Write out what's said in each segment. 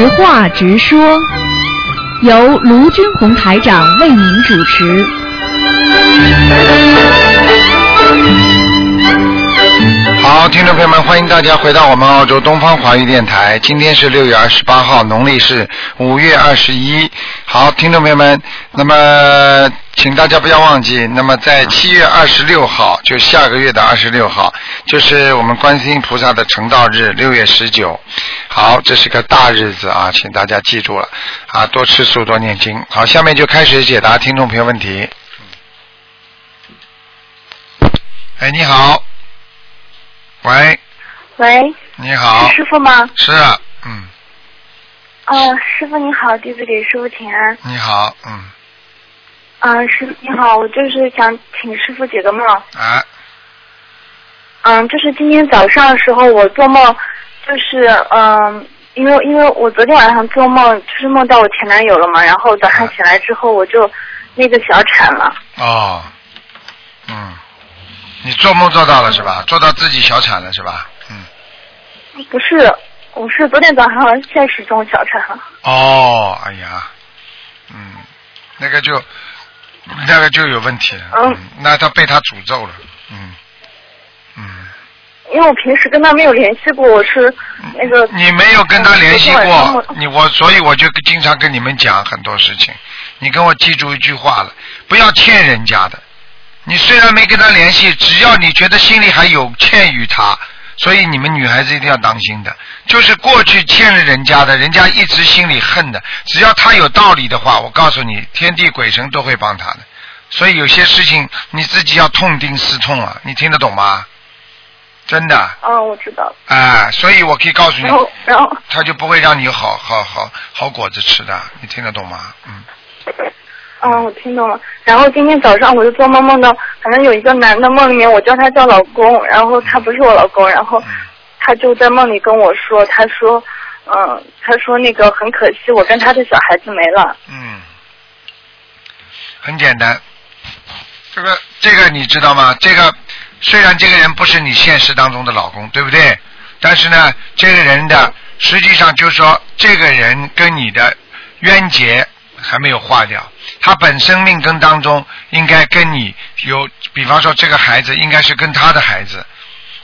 直话直说，由卢军红台长为您主持。好，听众朋友们，欢迎大家回到我们澳洲东方华语电台。今天是六月二十八号，农历是五月二十一。好，听众朋友们，那么请大家不要忘记，那么在七月二十六号，就下个月的二十六号，就是我们观世音菩萨的成道日，六月十九。好，这是个大日子啊，请大家记住了啊，多吃素，多念经。好，下面就开始解答听众朋友问题。哎，你好，喂，喂，你好是，师傅吗？是啊，嗯，哦，师傅你好，弟子给师傅请安。你好，嗯，啊，师傅你好，我就是想请师傅解个梦。啊，嗯，就是今天早上的时候，我做梦，就是嗯，因为因为我昨天晚上做梦，就是梦到我前男友了嘛，然后早上起来之后，我就那个小产了。哦，嗯，你做梦做到了是吧？做到自己小产了是吧？嗯，不是，我是昨天早上现实中小产了。哦，哎呀，嗯，那个就那个就有问题了，嗯。那他被他诅咒了，嗯，嗯，因为我平时跟他没有联系过，我是那个你没有跟他联系过上，你我所以我就经常跟你们讲很多事情，你跟我记住一句话了，不要欠人家的。你虽然没跟他联系，只要你觉得心里还有欠于他，所以你们女孩子一定要当心的。就是过去欠了人家的，人家一直心里恨的，只要他有道理的话，我告诉你，天地鬼神都会帮他的。所以有些事情你自己要痛定思痛啊，你听得懂吗？真的，嗯，我知道。哎，所以我可以告诉你然，后然后他就不会让你有好好好好果子吃的，你听得懂吗？嗯，嗯，我听懂了。然后今天早上我就做梦，梦到反正有一个男的，梦里面我叫他叫老公，然后他不是我老公，然后他就在梦里跟我说，他说，嗯，他说那个很可惜，我跟他的小孩子没了。嗯，很简单，这个这个你知道吗？这个虽然这个人不是你现实当中的老公，对不对？但是呢，这个人的实际上就是说，这个人跟你的冤结还没有化掉，他本身命根当中应该跟你有，比方说这个孩子应该是跟他的孩子，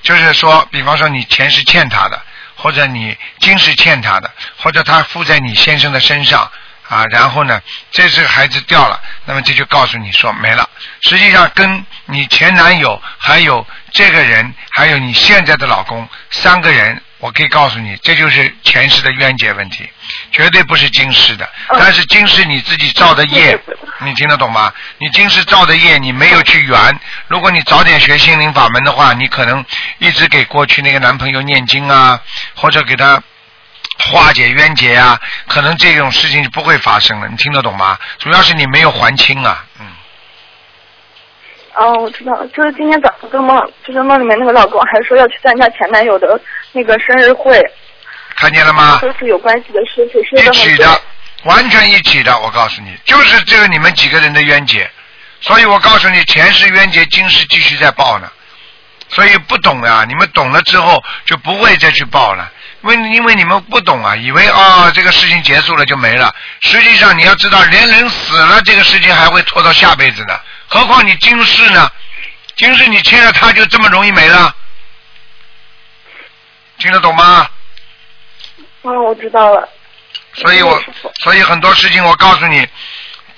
就是说，比方说你钱是欠他的，或者你金是欠他的，或者他附在你先生的身上啊，然后呢，这是孩子掉了，那么这就告诉你说没了。实际上跟你前男友还有这个人，还有你现在的老公三个人，我可以告诉你，这就是前世的冤结问题，绝对不是今世的。嗯但是今世你自己造的业，你听得懂吗？你今世造的业，你没有去圆。如果你早点学心灵法门的话，你可能一直给过去那个男朋友念经啊，或者给他化解冤结啊，可能这种事情就不会发生了。你听得懂吗？主要是你没有还清啊，嗯。哦，我知道了，就是今天早上跟梦，就是梦里面那个老公还说要去参加前男友的那个生日会，看见了吗？都是有关系的事情，是一。起的，完全一起的。我告诉你，就是这个你们几个人的冤结。所以我告诉你，前世冤结，今世继续在报呢。所以不懂啊，你们懂了之后就不会再去报了。因为因为你们不懂啊，以为啊、这个事情结束了就没了。实际上你要知道，连人死了，这个事情还会拖到下辈子呢。何况你今世呢？今世你欠了他，就这么容易没了？听得懂吗？啊，我知道了。所以我所以很多事情我告诉你，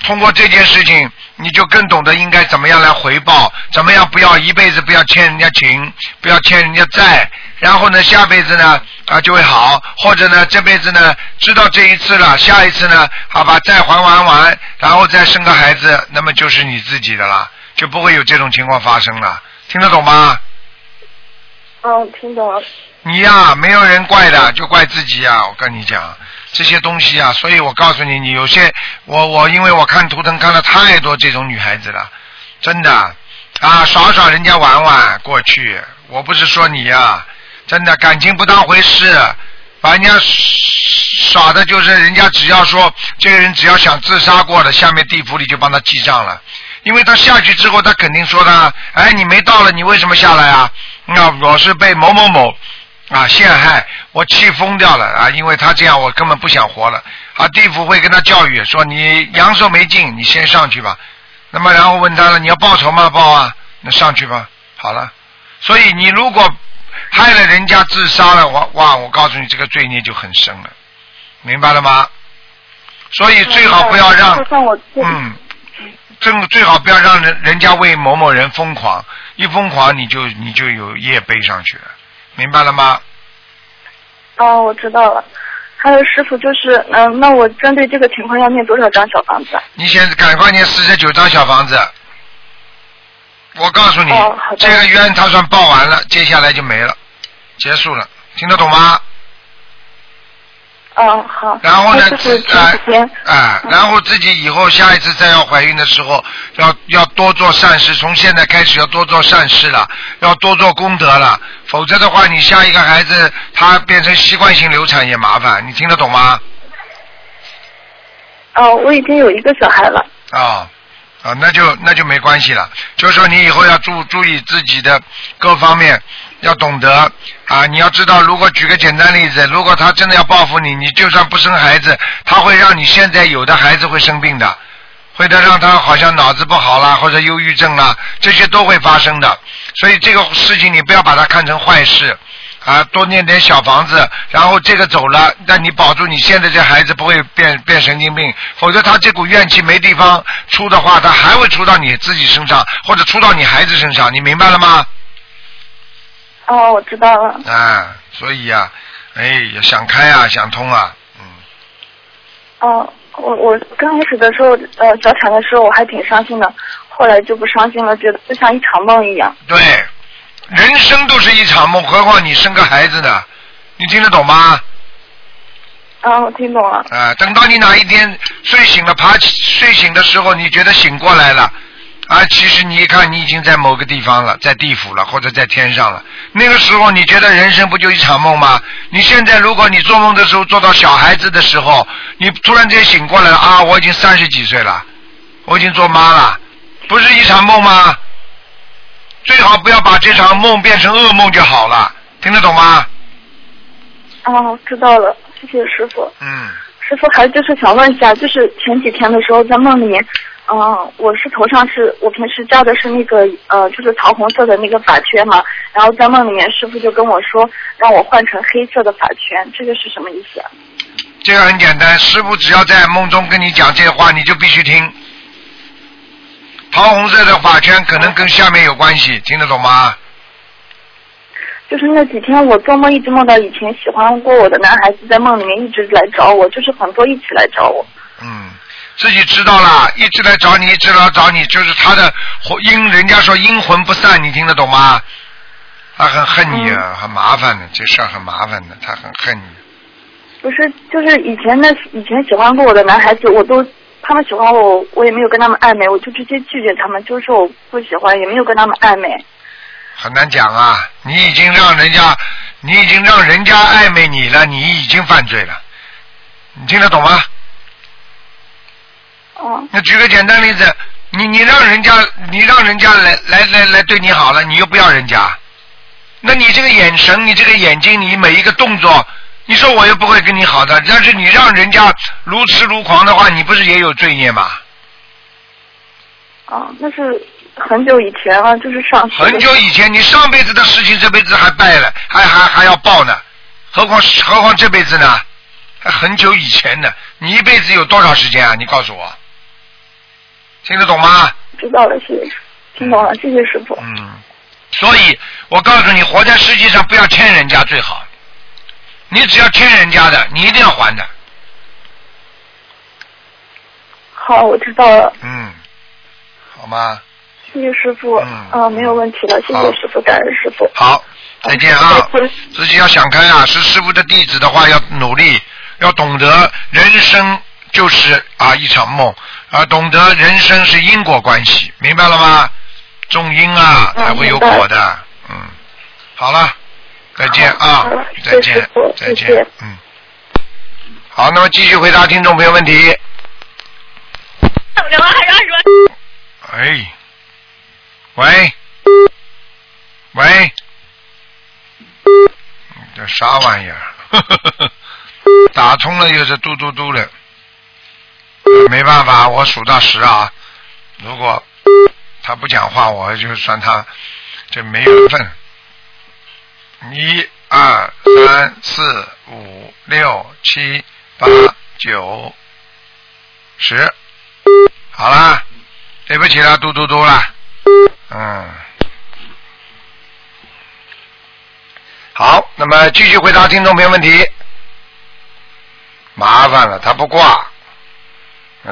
通过这件事情，你就更懂得应该怎么样来回报，怎么样不要一辈子不要欠人家情，不要欠人家债，然后呢下辈子呢啊就会好，或者呢这辈子呢知道这一次了，下一次呢好吧债还完完，然后再生个孩子，那么就是你自己的了，就不会有这种情况发生了，听得懂吗？嗯，听懂了。你呀、没有人怪的，就怪自己呀、我跟你讲，这些东西啊，所以我告诉你，你有些我我因为我看图腾看了太多这种女孩子了，真的啊，耍耍人家玩玩过去，我不是说你呀、真的感情不当回事，把人家耍的就是人家只要说这个人只要想自杀过的，下面地府里就帮他记账了。因为他下去之后，他肯定说他，哎，你没到了，你为什么下来啊？那我是被某某某啊，陷害，我气疯掉了啊！因为他这样，我根本不想活了。啊，地府会跟他教育说：“你阳寿没尽，你先上去吧。”那么然后问他了：“你要报仇吗？报啊，那上去吧。”好了，所以你如果害了人家自杀了，哇哇，我告诉你，这个罪孽就很深了，明白了吗？所以最好不要让嗯，正最好不要让人人家为某某人疯狂，一疯狂你就你就有业背上去了，明白了吗？哦，我知道了。还有师傅，就是嗯、那我针对这个情况要念多少张小房子啊？你现在赶快念四十九张小房子。我告诉你，哦这个冤他算报完了，接下来就没了，结束了，听得懂吗？嗯，好。然后呢自前几天，啊，然后自己以后下一次再要怀孕的时候，要要多做善事，从现在开始要多做善事了，要多做功德了，否则的话，你下一个孩子他变成习惯性流产也麻烦，你听得懂吗？哦，我已经有一个小孩了。啊、啊，那就那就没关系了。就是说你以后要注注意自己的各方面，要懂得啊。你要知道，如果举个简单例子，如果他真的要报复你，你就算不生孩子，他会让你现在有的孩子会生病的，会的让他好像脑子不好啦，或者忧郁症啦，这些都会发生的。所以这个事情你不要把它看成坏事。啊，多念点小房子，然后这个走了，但你保住你现在这孩子不会变变神经病，否则他这股怨气没地方出的话，他还会出到你自己身上，或者出到你孩子身上，你明白了吗？哦，我知道了。啊，所以呀、哎，想开啊，想通啊，嗯，哦，我我刚开始的时候，呃，小产的时候我还挺伤心的，后来就不伤心了，觉得就像一场梦一样。对，人生都是一场梦，何况你生个孩子呢？你听得懂吗？啊，我听懂了。啊，等到你哪一天睡醒了，爬起睡醒的时候，你觉得醒过来了，啊，其实你一看你已经在某个地方了，在地府了，或者在天上了。那个时候你觉得人生不就一场梦吗？你现在如果你做梦的时候做到小孩子的时候，你突然间醒过来了啊，我已经三十几岁了，我已经做妈了，不是一场梦吗？最好不要把这场梦变成噩梦就好了，听得懂吗？哦，知道了，谢谢师傅。嗯。师傅，还就是想问一下，就是前几天的时候在梦里面，嗯、我是头上是我平时扎的是那个呃，就是桃红色的那个发圈嘛，然后在梦里面师傅就跟我说让我换成黑色的发圈，这个是什么意思啊？这个很简单，师傅只要在梦中跟你讲这些话，你就必须听。桃红色的发圈可能跟下面有关系，听得懂吗？就是那几天我做梦一直梦到以前喜欢过我的男孩子在梦里面一直来找我，就是很多一起来找我。嗯，自己知道了，一直来找你，一直来找你，就是他的魂阴，人家说阴魂不散，你听得懂吗？他很恨你啊，很麻烦的，这事儿很麻烦的，他很恨你。不是，就是以前那以前喜欢过我的男孩子，我都他们喜欢我，我也没有跟他们暧昧，我就直接拒绝他们，就是说我不喜欢，也没有跟他们暧昧。很难讲啊！你已经让人家，你已经让人家暧昧你了，你已经犯罪了，你听得懂吗？哦，那举个简单例子，你你让人家，你让人家来来来来对你好了，你又不要人家，那你这个眼神，你这个眼睛，你每一个动作，你说我又不会跟你好的，但是你让人家如痴如狂的话，你不是也有罪孽吗？哦，那是很久以前了，就是上学很久以前，你上辈子的事情，这辈子还败了，还还还要报呢，何况何况这辈子呢？还很久以前呢，你一辈子有多少时间啊？你告诉我，听得懂吗？知道了，谢谢，听懂了，谢谢师傅。嗯，所以我告诉你，活在世界上不要欠人家最好。你只要欠人家的，你一定要还的。好，我知道了，嗯，好吗？谢谢师傅。嗯啊，没有问题了，谢谢师傅，感恩师傅。好，再见啊！自己要想开啊，是师傅的弟子的话，要努力，要懂得人生就是啊一场梦啊，懂得人生是因果关系，明白了吗？种因啊嗯才会有果的。嗯，好了，再见啊，再见再见嗯。好，那么继续回答听众朋友问题。哎，喂，喂，嗯这啥玩意儿？打通了又是嘟嘟嘟的，没办法，我数到十啊。如果他不讲话，我就算他这没缘分。一、二、三、四、五、六、七、八、九、十，好啦，对不起啦，嘟嘟嘟啦，嗯。好，那么继续回答听众朋友问题。麻烦了，他不挂。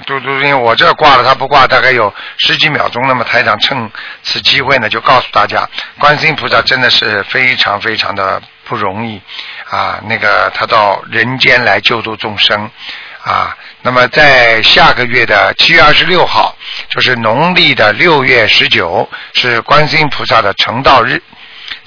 嘟嘟，因为我这挂了，他不挂，大概有十几秒钟。那么台长趁此机会呢，就告诉大家，观世音菩萨真的是非常非常的不容易啊！那个他到人间来救度众生啊。那么在下个月的七月二十六号，就是农历的六月十九，是观世音菩萨的成道日。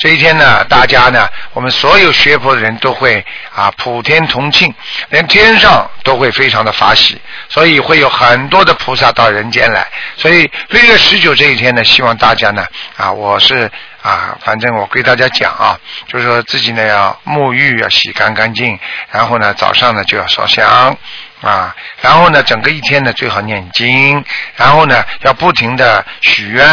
这一天呢，大家呢，我们所有学佛的人都会啊普天同庆，连天上都会非常的法喜，所以会有很多的菩萨到人间来。所以六月十九这一天呢，希望大家呢啊，我是啊，反正我给大家讲啊，就是说自己呢要沐浴要洗干干净，然后呢早上呢就要烧香。啊，然后呢，整个一天呢最好念经，然后呢要不停的许愿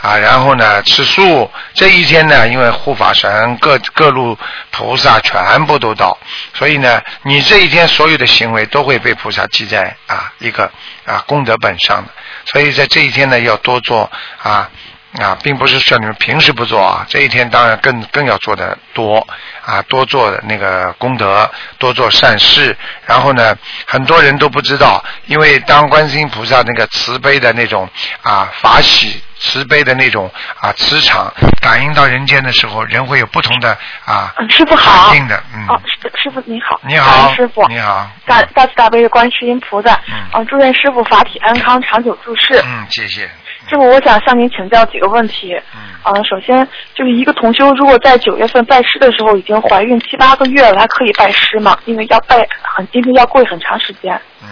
啊，然后呢吃素。这一天呢，因为护法神各各路菩萨全部都到，所以呢，你这一天所有的行为都会被菩萨记在啊一个啊功德本上的。所以在这一天呢，要多做啊。啊，并不是说你们平时不做啊，这一天当然更更要做的多啊，多做那个功德，多做善事。然后呢，很多人都不知道，因为当观世音菩萨那个慈悲的那种啊法喜，慈悲的那种啊磁场感应到人间的时候，人会有不同的啊师傅好，定的嗯。哦，师师傅你好。你好。师傅。你好。大大慈大悲的观世音菩萨。嗯。啊，祝愿师傅法体安康，长久住世。嗯，谢谢。师傅，我想向您请教几个问题。嗯。啊，首先就是一个同修，如果在九月份拜师的时候已经怀孕七八个月了，还可以拜师吗？因为要拜很，因为要跪很长时间。嗯。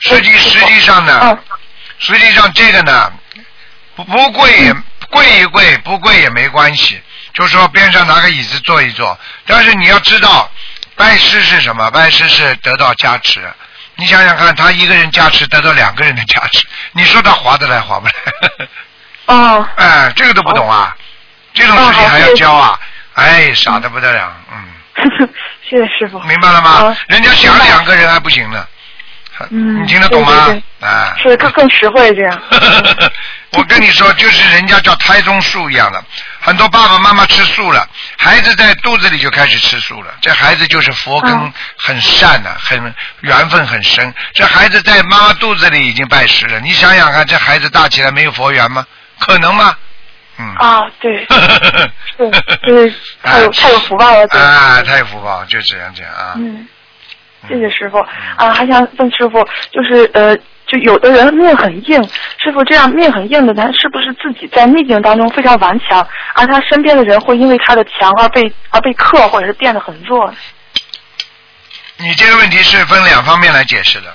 实际实际上呢，实际上这个呢，不不跪也跪一跪，不跪也没关系。就是说边上拿个椅子坐一坐，但是你要知道，拜师是什么？拜师是得到加持。你想想看，他一个人加持得到两个人的加持，你说他划得来划不来？哦。哎，这个都不懂啊，这种事情还要教啊？哎，傻的不得了，嗯。谢谢师傅。明白了吗？人家想两个人还不行呢。嗯。你听得懂吗？啊。是更更实惠这样。我跟你说，就是人家叫胎中树一样的，很多爸爸妈妈吃素了，孩子在肚子里就开始吃素了，这孩子就是佛根很善的，很缘分很深。这孩子在妈妈肚子里已经拜师了，你想想看，这孩子大起来没有佛缘吗？可能吗？嗯。啊，对。对，对，太有太有福报了。啊，太有福报，就这样这样啊。嗯。谢谢师傅啊，还想问师傅，就是呃。就有的人命很硬，师傅这样命很硬的，他是不是自己在逆境当中非常顽强，而他身边的人会因为他的强而被而被克，或者是变得很弱？你这个问题是分两方面来解释的。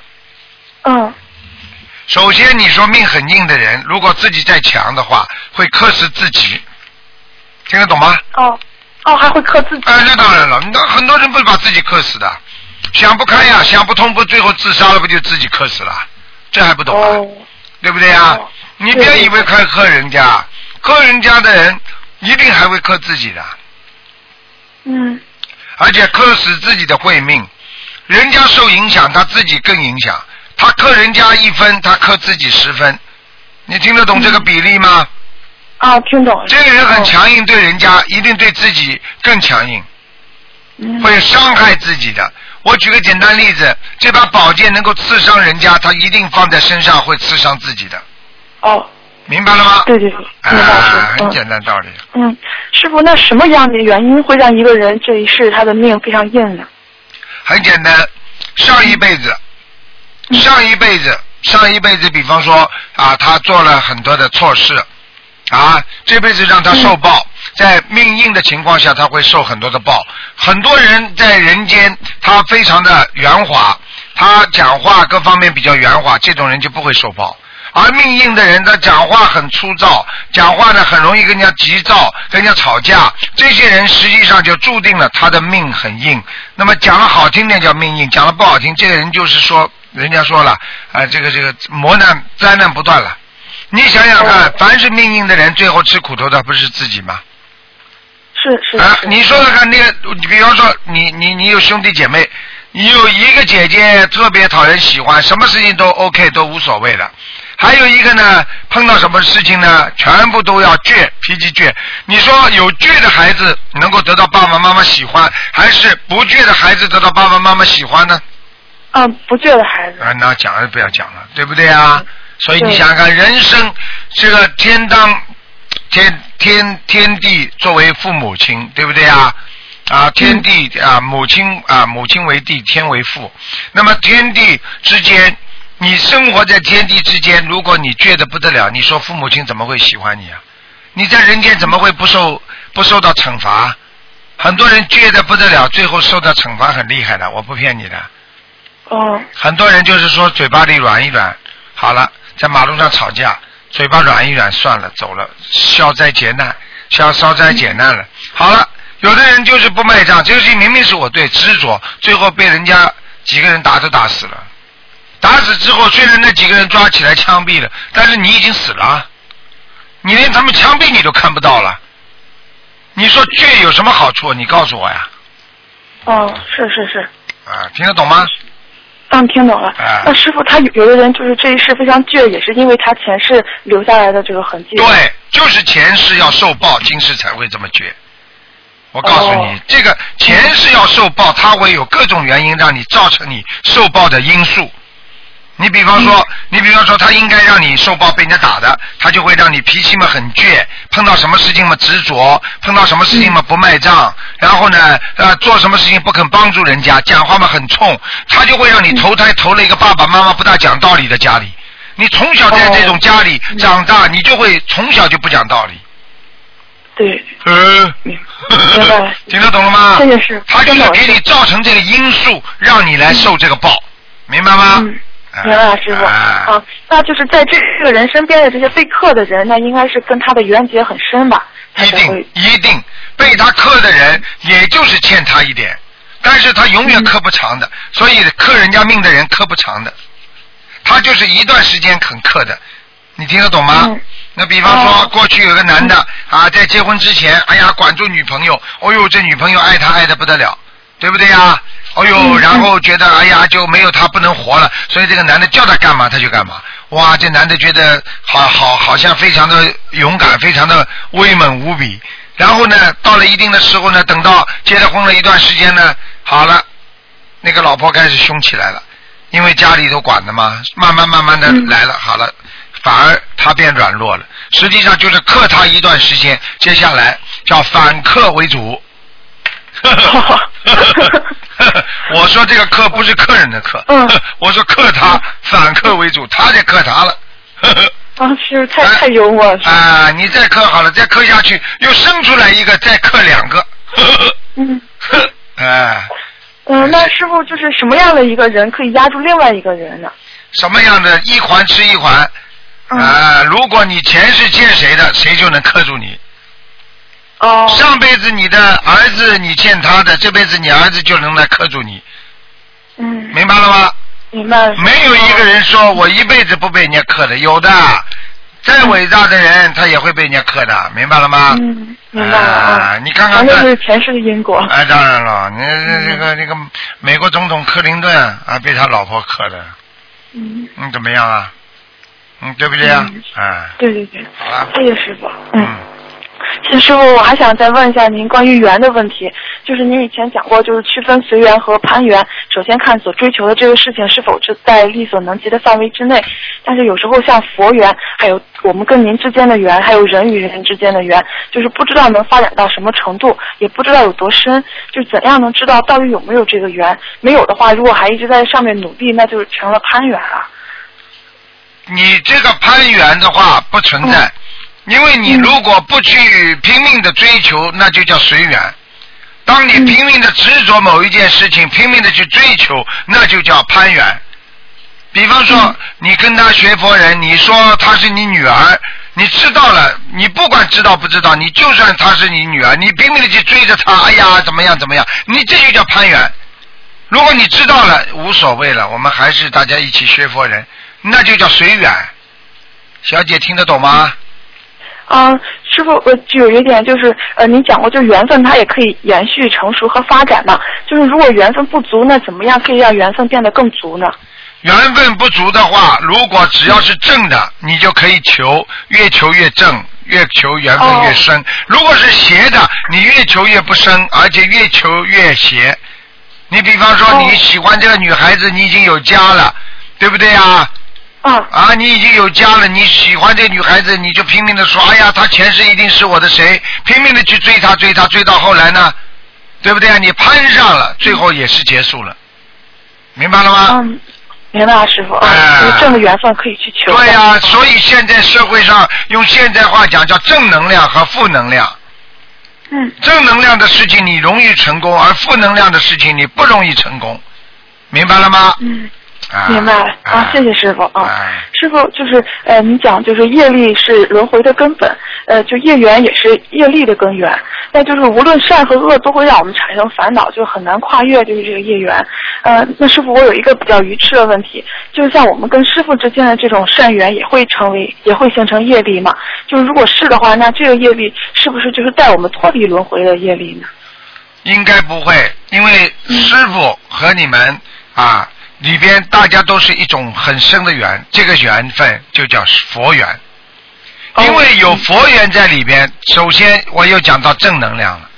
嗯。首先，你说命很硬的人，如果自己再强的话，会克死自己，听得懂吗？哦哦，还会克自己。哎，那当然了，那很多人不是把自己克死的，想不开呀，想不通，不最后自杀了，不就自己克死了？这还不懂啊？对不对呀？你别以为克克人家，克人家的人一定还会克自己的。嗯。而且克死自己的慧命，人家受影响，他自己更影响。他克人家一分，他克自己十分。你听得懂这个比例吗？啊，听懂。这个人很强硬，对人家一定对自己更强硬，会伤害自己的。我举个简单例子，这把宝剑能够刺伤人家，他一定放在身上会刺伤自己的。哦，明白了吗？对对对，明白很简单道理。嗯，师傅，那什么样的原因会让一个人这一世他的命非常硬呢？很简单，上一辈子，上一辈子，上一辈子，比方说啊，他做了很多的错事，啊，这辈子让他受报。在命硬的情况下，他会受很多的报。很多人在人间，他非常的圆滑，他讲话各方面比较圆滑，这种人就不会受报。而命硬的人，他讲话很粗糙，讲话呢很容易跟人家急躁，跟人家吵架。这些人实际上就注定了他的命很硬。那么讲的好听点叫命硬，讲的不好听，这个人就是说，人家说了啊，这个这个磨难灾难不断了。你想想看，凡是命硬的人，最后吃苦头的不是自己吗？是是啊，你说说看，那个，你比方说，你你你有兄弟姐妹，你有一个姐姐特别讨人喜欢，什么事情都 OK 都无所谓的，还有一个呢，碰到什么事情呢，全部都要倔，脾气倔。你说有倔的孩子能够得到爸爸妈妈喜欢，还是不倔的孩子得到爸爸妈妈喜欢呢？嗯，不倔的孩子。啊，那讲了不要讲了，对不对啊？所以你想想看，人生这个天当天天天地作为父母亲，对不对啊？啊，天地啊，母亲啊，母亲为地，天为父。那么天地之间，你生活在天地之间，如果你倔得不得了，你说父母亲怎么会喜欢你啊？你在人间怎么会不受不受到惩罚？很多人倔得不得了，最后受到惩罚很厉害的，我不骗你的。哦很多人就是说嘴巴里软一软，好了，在马路上吵架，嘴巴软一软算了，走了，消灾解难，消消灾解难了。好了，有的人就是不卖账，这个事情明明是我对，执着，最后被人家几个人打都打死了。打死之后，虽然那几个人抓起来枪毙了，但是你已经死了啊，你连他们枪毙你都看不到了。你说倔有什么好处？你告诉我呀！哦，是是是。啊，听得懂吗？嗯，听懂了。哎那师傅，他有有的人就是这一世非常倔，也是因为他前世留下来的这个痕迹。对，就是前世要受报，今世才会这么倔。我告诉你，哦这个前世要受报，他会有各种原因让你造成你受报的因素。你比方说，你比方说，他应该让你受报被人家打的，他就会让你脾气嘛很倔，碰到什么事情嘛执着，碰到什么事情嘛不卖账，然后呢，呃，做什么事情不肯帮助人家，讲话嘛很冲，他就会让你投胎投了一个爸爸妈妈不大讲道理的家里。你从小在这种家里长大，你就会从小就不讲道理。对，呃，明明白听得懂了吗？这个是他就是给你造成这个因素，让你来受这个报，明白吗？明白了，师傅。哎啊，那就是在这个人身边的这些被克的人，那应该是跟他的缘结很深吧？一定一定被他克的人，也就是欠他一点，但是他永远克不长的，所以克人家命的人克不长的，他就是一段时间肯克的，你听得懂吗？嗯那比方说，哦过去有个男的啊，在结婚之前，哎呀，管住女朋友，哦呦，这女朋友爱他爱的不得了，对不对呀？哦呦，嗯然后觉得哎呀就没有他不能活了，所以这个男的叫他干嘛他就干嘛。哇，这男的觉得好好好像非常的勇敢，非常的威猛无比。然后呢，到了一定的时候呢，等到结了婚了一段时间呢，好了，那个老婆开始凶起来了，因为家里都管的嘛，慢慢慢慢的嗯来了，好了，反而他变软弱了。实际上就是克他一段时间，接下来叫反克为主。我说这个克不是客人的克，嗯 我说克他反克为主，他在克他了。啊，是太太幽默了。啊，你再克好了，再克下去，又生出来一个，再克两个。嗯哎，嗯，那师傅就是什么样的一个人可以压住另外一个人呢？什么样的一环吃一环？嗯啊，如果你钱是欠谁的，谁就能克住你。哦，上辈子你的儿子你欠他的，这辈子你儿子就能来克住你，嗯，明白了吗？明白了。没有一个人说我一辈子不被人家克的，有的。再伟大的人，他也会被人家克的，明白了吗？嗯，明白了啊啊。你看看这反正是前世的因果。哎，当然了，你这这个那个美国总统克林顿啊，被他老婆克的，嗯，嗯，怎么样啊？嗯，对不对啊？嗯哎，对对对，好了，谢谢师傅。嗯。嗯，其实师傅，我还想再问一下您关于缘的问题，就是您以前讲过，就是区分随缘和攀缘。首先看所追求的这个事情是否是在力所能及的范围之内，但是有时候像佛缘，还有我们跟您之间的缘，还有人与人之间的缘，就是不知道能发展到什么程度，也不知道有多深，就怎样能知道到底有没有这个缘？没有的话，如果还一直在上面努力，那就是成了攀缘了。你这个攀缘的话不存在，因为你嗯如果不去拼命的追求，那就叫随缘。当你嗯拼命的执着某一件事情，拼命的去追求，那就叫攀缘。比方说，你跟他学佛人，你说他是你女儿，你知道了，你不管知道不知道，你就算她是你女儿，你拼命的去追着她，哎呀，怎么样怎么样，你这就叫攀缘。如果你知道了，无所谓了，我们还是大家一起学佛人，那就叫随缘。小姐听得懂吗？啊，师傅，呃，就有一点就是，呃，您讲过，就缘分它也可以延续、成熟和发展嘛。就是如果缘分不足，那怎么样可以让缘分变得更足呢？缘分不足的话，如果只要是正的，你就可以求，越求越正，越求缘分越深。如果是邪的，你越求越不深，而且越求越邪。你比方说你喜欢这个女孩子，你已经有家了，对不对呀？啊。啊，你已经有家了，你喜欢这女孩子，你就拼命的说，哎呀，她前世一定是我的谁，拼命的去追她，追她，追到后来呢，对不对啊？你攀上了，最后也是结束了，明白了吗？嗯。明白了，师傅啊，正的缘分可以去求。对呀，所以现在社会上用现在话讲叫正能量和负能量。嗯。正能量的事情你容易成功，而负能量的事情你不容易成功，明白了吗？嗯。明白了啊，谢谢师傅啊。师傅就是呃，你讲就是业力是轮回的根本，呃，就业缘也是业力的根源。那就是无论善和恶都会让我们产生烦恼，就很难跨越就是这个业缘。呃，那师傅我有一个比较愚痴的问题，就是像我们跟师傅之间的这种善缘也会成为也会形成业力嘛？就是如果是的话，那这个业力是不是就是带我们脱离轮回的业力呢？应该不会，因为师傅和你们啊。里边大家都是一种很深的缘，这个缘分就叫佛缘，因为有佛缘在里边。首先，我又讲到正能量了，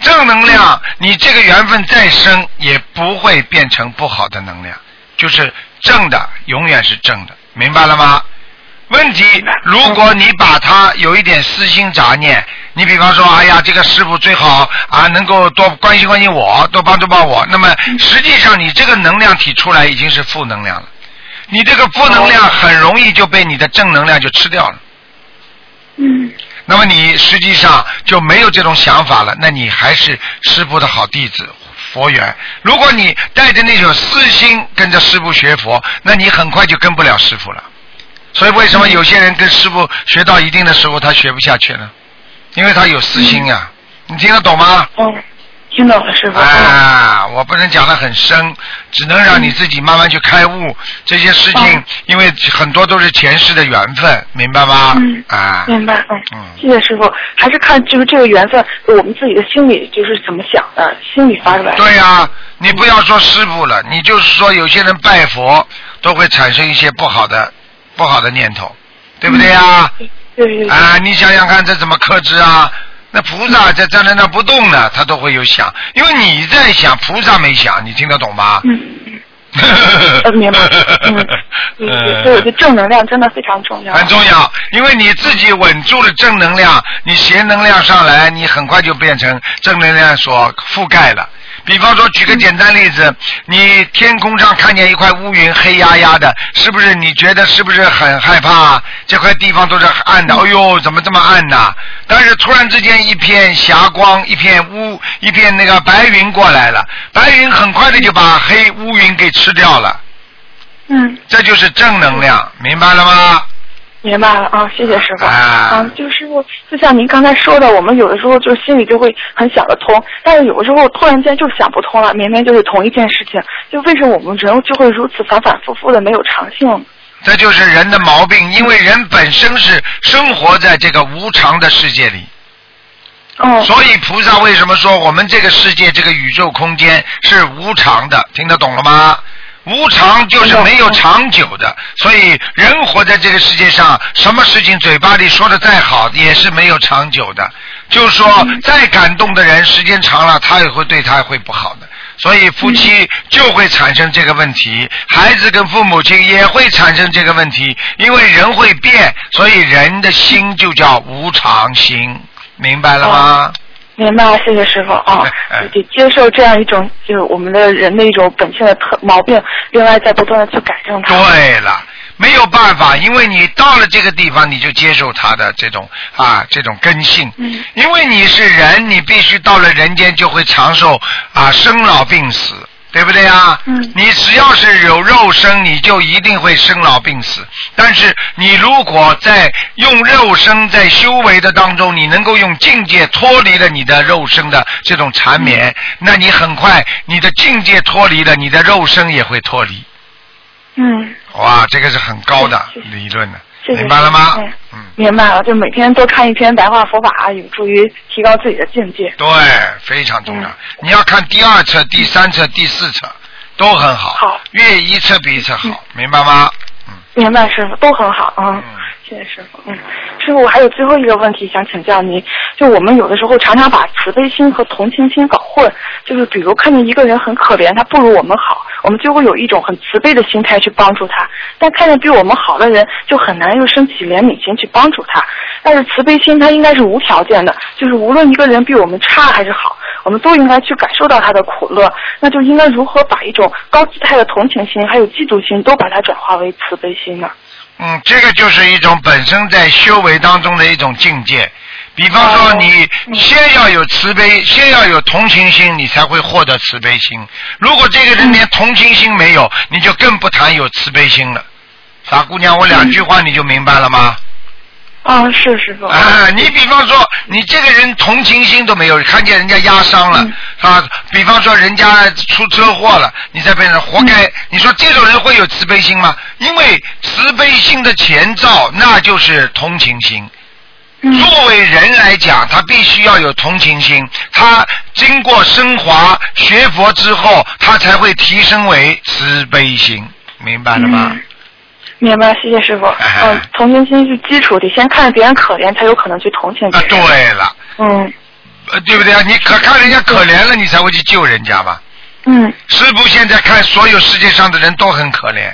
正能量，你这个缘分再深也不会变成不好的能量，就是正的，永远是正的，明白了吗？问题，如果你把它有一点私心杂念。你比方说，哎呀，这个师傅最好啊，能够多关心关心我，多帮助帮我。那么实际上，你这个能量体出来已经是负能量了。你这个负能量很容易就被你的正能量就吃掉了。嗯。那么你实际上就没有这种想法了。那你还是师傅的好弟子，佛缘。如果你带着那种私心跟着师傅学佛，那你很快就跟不了师傅了。所以为什么有些人跟师傅学到一定的时候，他学不下去呢？因为他有私心呀，你听得懂吗？嗯，听懂了，师傅。啊，我不能讲的很深，只能让你自己慢慢去开悟这些事情，因为很多都是前世的缘分，明白吗？嗯。啊。明白，嗯。谢谢师傅，还是看就是这个缘分，我们自己的心里就是怎么想的，心里发出来。对呀，你不要说师傅了，你就是说有些人拜佛都会产生一些不好的、不好的念头，对不对呀？啊，你想想看，这怎么克制啊？那菩萨在站在那不动呢，他都会有想，因为你在想，菩萨没想，你听得懂吗？嗯嗯。明白。嗯。嗯。所以，这正能量真的非常重要。很重要，因为你自己稳住了正能量，你邪能量上来，你很快就变成正能量所覆盖了。比方说，举个简单例子，你天空上看见一块乌云，黑压压的，是不是？你觉得是不是很害怕？这块地方都是暗的，哎呦，怎么这么暗呢？但是突然之间一片霞光，一片乌，一片那个白云过来了，白云很快的就把黑乌云给吃掉了。嗯。这就是正能量，明白了吗？明白了啊，谢谢师傅。啊，就是就像您刚才说的，我们有的时候就心里就会很想得通，但是有的时候突然间就想不通了。明明就是同一件事情，就为什么我们人就会如此反反复复的没有长性？这就是人的毛病，因为人本身是生活在这个无常的世界里。哦。所以菩萨为什么说我们这个世界、这个宇宙空间是无常的？听得懂了吗？无常就是没有长久的，所以人活在这个世界上，什么事情嘴巴里说的再好，也是没有长久的。就是说，再感动的人，时间长了，他也会对他会不好的。所以夫妻就会产生这个问题，孩子跟父母亲也会产生这个问题，因为人会变，所以人的心就叫无常心，明白了吗？明白了，谢谢师傅啊！得接受这样一种，就是我们的人的一种本性的特毛病，另外在不断的去改正它。对了，没有办法，因为你到了这个地方，你就接受他的这种啊这种根性。嗯。因为你是人，你必须到了人间就会长寿啊，生老病死，对不对呀？嗯。你只要是有肉身，你就一定会生老病死。但是你如果在用肉身在修为的当中，你能够用境界脱离了你的肉身的这种缠绵，那你很快你的境界脱离了，你的肉身也会脱离。嗯。哇，这个是很高的理论的，明白了吗？嗯，明白了，就每天多看一篇白话佛法，有助于提高自己的境界。对，非常重要。你要看第二册、第三册、第四册，都很好。好。越一册比一册好，明白吗？嗯明白，师傅都很好嗯，谢谢师傅。嗯，师傅，我还有最后一个问题想请教您，就我们有的时候常常把慈悲心和同情心搞混，就是比如看见一个人很可怜，他不如我们好，我们就会有一种很慈悲的心态去帮助他；但看见比我们好的人，就很难又升起怜悯心去帮助他。但是慈悲心它应该是无条件的，就是无论一个人比我们差还是好，我们都应该去感受到他的苦乐。那就应该如何把一种高姿态的同情心还有嫉妒心都把它转化为慈悲心呢？嗯，这个就是一种本身在修为当中的一种境界。比方说，你先要有慈悲，先要有同情心，你才会获得慈悲心。如果这个人连同情心没有，你就更不谈有慈悲心了。傻姑娘，我两句话你就明白了吗？啊，是师傅。啊，你比方说，你这个人同情心都没有，看见人家压伤了，啊，比方说人家出车祸了，你在边上活该。你说这种人会有慈悲心吗？因为慈悲心的前兆那就是同情心。作为人来讲，他必须要有同情心，他经过升华学佛之后，他才会提升为慈悲心，明白了吗？明白，谢谢师傅。嗯，同情心是基础，得先看着别人可怜，才有可能去同情别人。啊，对了。嗯。呃，对不对啊？你可看人家可怜了，你才会去救人家吧？嗯。师傅现在看所有世界上的人都很可怜。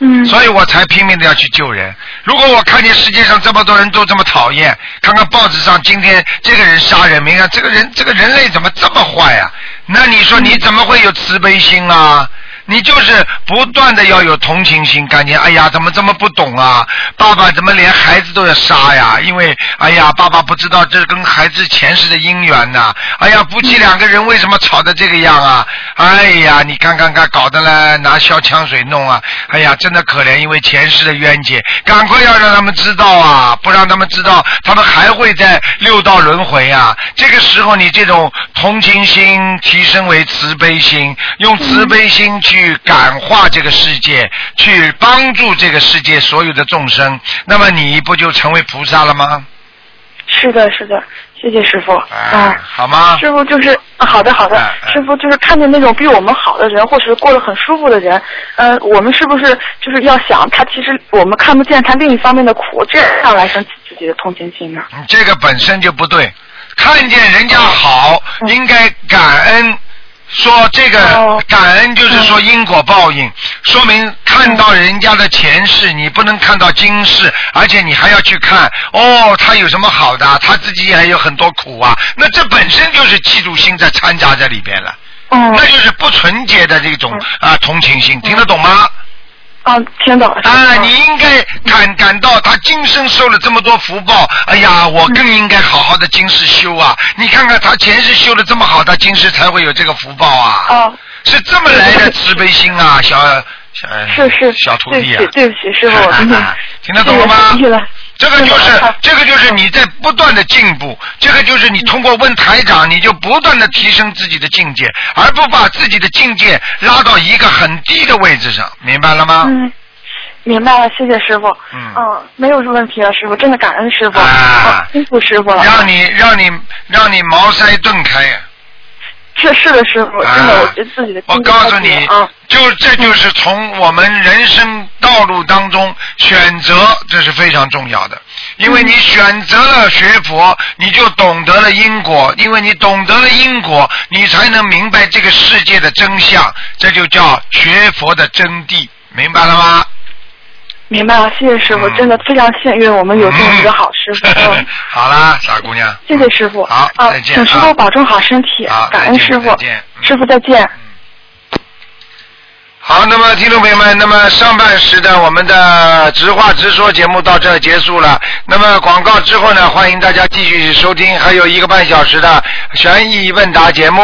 嗯。所以我才拼命的要去救人。如果我看见世界上这么多人都这么讨厌，看看报纸上今天这个人杀人，明天这个人这个人类怎么这么坏啊？那你说你怎么会有慈悲心啊？你就是不断的要有同情心，感觉哎呀，怎么这么不懂啊？爸爸怎么连孩子都要杀呀？因为哎呀，爸爸不知道这跟孩子前世的姻缘呐。哎呀，夫妻两个人为什么吵得这个样啊？哎呀，你看看看，搞得来拿消枪水弄啊！哎呀，真的可怜，因为前世的冤结，赶快要让他们知道啊！不让他们知道，他们还会在六道轮回啊！这个时候，你这种同情心提升为慈悲心，用慈悲心去。去感化这个世界，去帮助这个世界所有的众生，那么你不就成为菩萨了吗？是的，是的，谢谢师傅。啊，好吗？师傅就是好的，好的。师傅就是看见那种比我们好的人，或是过得很舒服的人，呃，我们是不是就是要想他？其实我们看不见他另一方面的苦，这样来升起自己的同情心呢？这个本身就不对，看见人家好，应该感恩。说这个感恩就是说因果报应，说明看到人家的前世，你不能看到今世，而且你还要去看哦，他有什么好的，他自己也有很多苦啊，那这本身就是嫉妒心在掺杂在里边了，那就是不纯洁的这种啊同情心，听得懂吗？啊，听懂了。啊，你应该感感到他今生受了这么多福报，哎呀，我更应该好好的今世修啊！你看看他前世修的这么好，他今世才会有这个福报啊！哦，是这么来的慈悲心啊，小小是是小徒弟啊！对不起，师傅，听得懂了吗？这个就是这个就是你在不断的进步，这个就是你通过问台长，你就不断的提升自己的境界，而不把自己的境界拉到一个很低的位置上，明白了吗？嗯，明白了，谢谢师傅。嗯，嗯，没有什么问题了，师傅，真的感恩师傅，啊，辛苦师傅了。让你让你让你茅塞顿开呀！是是的，师傅，真的，我觉得自己的我告诉你，就这就是从我们人生道路当中选择，这是非常重要的。因为你选择了学佛，你就懂得了因果，因为你懂得了因果，你才能明白这个世界的真相，这就叫学佛的真谛，明白了吗？明白了，谢谢师傅，真的非常幸运，我们有这么一个好师傅。嗯 好啦，傻姑娘。谢谢师傅。好，再见。请师傅保重好身体，感恩师傅。再见。师傅再见。好，那么听众朋友们，那么上半时的我们的直话直说节目到这结束了。那么广告之后呢，欢迎大家继续收听，还有一个半小时的悬疑问答节目。